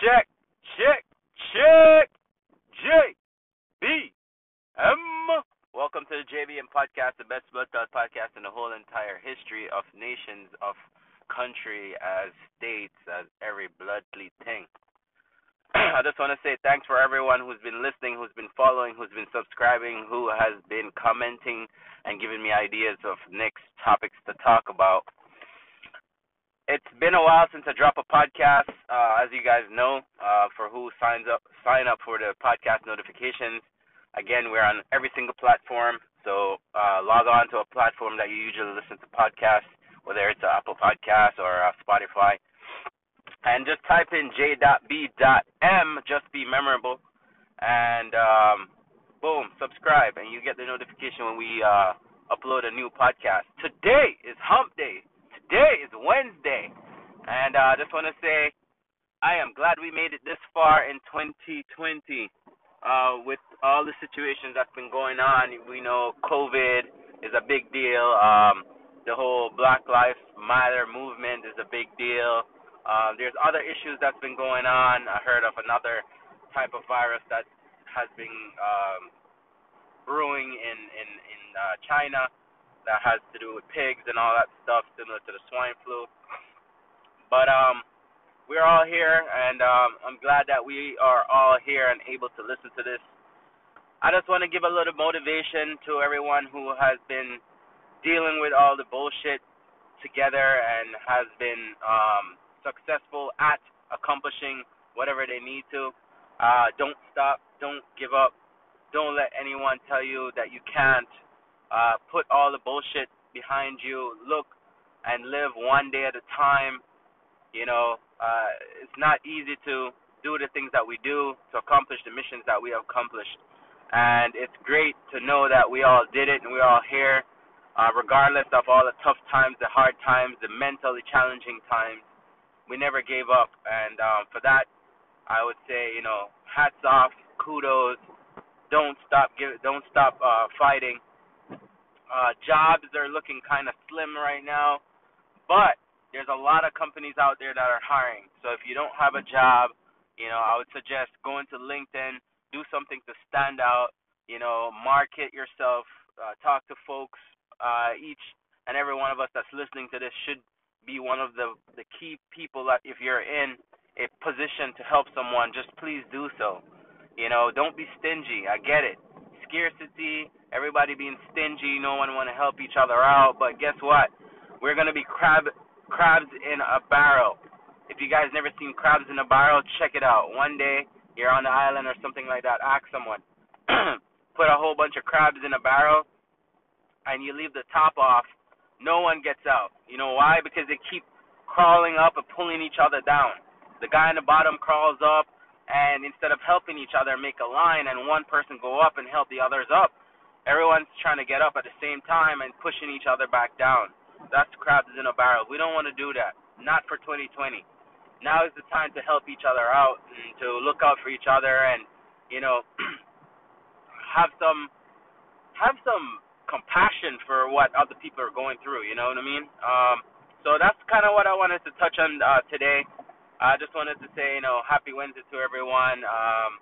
check, check, check, JBM. Welcome to the JBM podcast, the best blood podcast in the whole entire history of nations, of country, as states, as every bloodly thing. I just want to say thanks for everyone who's been listening, who's been following, who's been subscribing, who has been commenting and giving me ideas of next topics to talk about. It's been a while since I dropped a podcast, uh, as you guys know, uh, for who signs up sign up for the podcast notifications. Again, we're on every single platform. So uh, log on to a platform that you usually listen to podcasts, whether it's Apple Podcasts or uh, Spotify, and just type in j.b.m. Just be memorable, and um, boom, subscribe, and you get the notification when we uh, upload a new podcast. Today is Hump Day. Today is Wednesday, and I uh, just want to say I am glad we made it this far in 2020 uh, with all the situations that's been going on. We know COVID is a big deal. Um, the whole Black Lives Matter movement is a big deal. Um, there's other issues that's been going on. I heard of another type of virus that has been um, brewing in in in uh, China that has to do with pigs and all that stuff, similar to the swine flu. But um, we're all here, and um, I'm glad that we are all here and able to listen to this. I just want to give a little motivation to everyone who has been dealing with all the bullshit together and has been um, successful at accomplishing whatever they need to. Uh, don't stop. Don't give up. Don't let anyone tell you that you can't. Uh, put all the bullshit behind you. Look and live one day at a time. You know, uh, it's not easy to do the things that we do to accomplish the missions that we have accomplished. And it's great to know that we all did it and we're all here, uh, regardless of all the tough times, the hard times, the mentally challenging times. We never gave up, and um, for that, I would say, you know, hats off, kudos. Don't stop, give, don't stop uh, fighting. Uh, jobs are looking kind of slim right now, but there's a lot of companies out there that are hiring. So if you don't have a job, you know, I would suggest going to LinkedIn, do something to stand out, you know, market yourself, uh, talk to folks. Uh, each and every one of us that's listening to this should be one of the the key people that if you're in a position to help someone, just please do so. You know, don't be stingy. I get it. Scarcity, everybody being stingy, no one want to help each other out, but guess what? We're to be crab crabs in a barrel. If you guys never seen crabs in a barrel, check it out. One day you're on the island or something like that, ask someone. Put a whole bunch of crabs in a barrel and you leave the top off, no one gets out. You know why? Because they keep crawling up and pulling each other down. The guy in the bottom crawls up and instead of helping each other make a line and one person go up and help the others up, everyone's trying to get up at the same time and pushing each other back down. That's crabs in a barrel. We don't want to do that. Not for 2020. Now is the time to help each other out and to look out for each other and you know have some have some compassion for what other people are going through. You know what I mean? Um, so that's kind of what I wanted to touch on uh, today. I just wanted to say, you know, happy Wednesday to everyone. Um,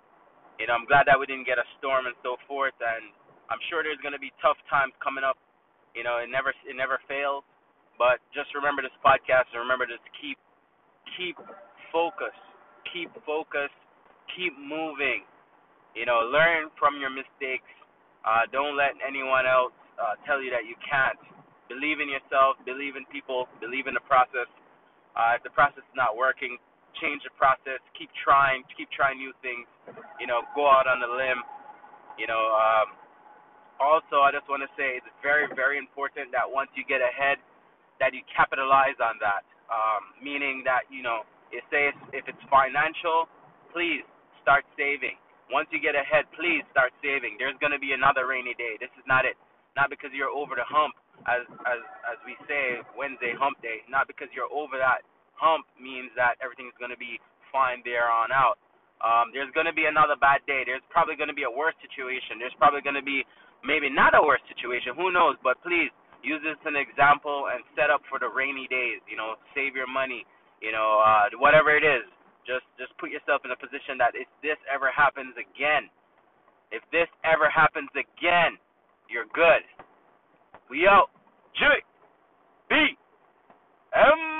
you know, I'm glad that we didn't get a storm and so forth, and I'm sure there's going to be tough times coming up you know, it never it never fails. But just remember this podcast and remember to keep keep focus, keep focus, keep moving. You know, learn from your mistakes. Uh, don't let anyone else uh, tell you that you can't. Believe in yourself. Believe in people. Believe in the process. Uh, if the process is not working, change the process. Keep trying. Keep trying new things. You know, go out on the limb. You know, um, also, I just want to say it's very, very important that once you get ahead, that you capitalize on that. Um, meaning that you know, if say if it's financial, please start saving. Once you get ahead, please start saving. There's going to be another rainy day. This is not it. Not because you're over the hump, as as as we say Wednesday Hump Day. Not because you're over that hump means that everything's going to be fine there on out. Um, there's going to be another bad day. There's probably going to be a worse situation. There's probably going to be maybe not a worse situation. Who knows? But please use this as an example and set up for the rainy days. You know, save your money. You know, uh, whatever it is, just just put yourself in a position that if this ever happens again, if this ever happens again, you're good. We out. J. B. M.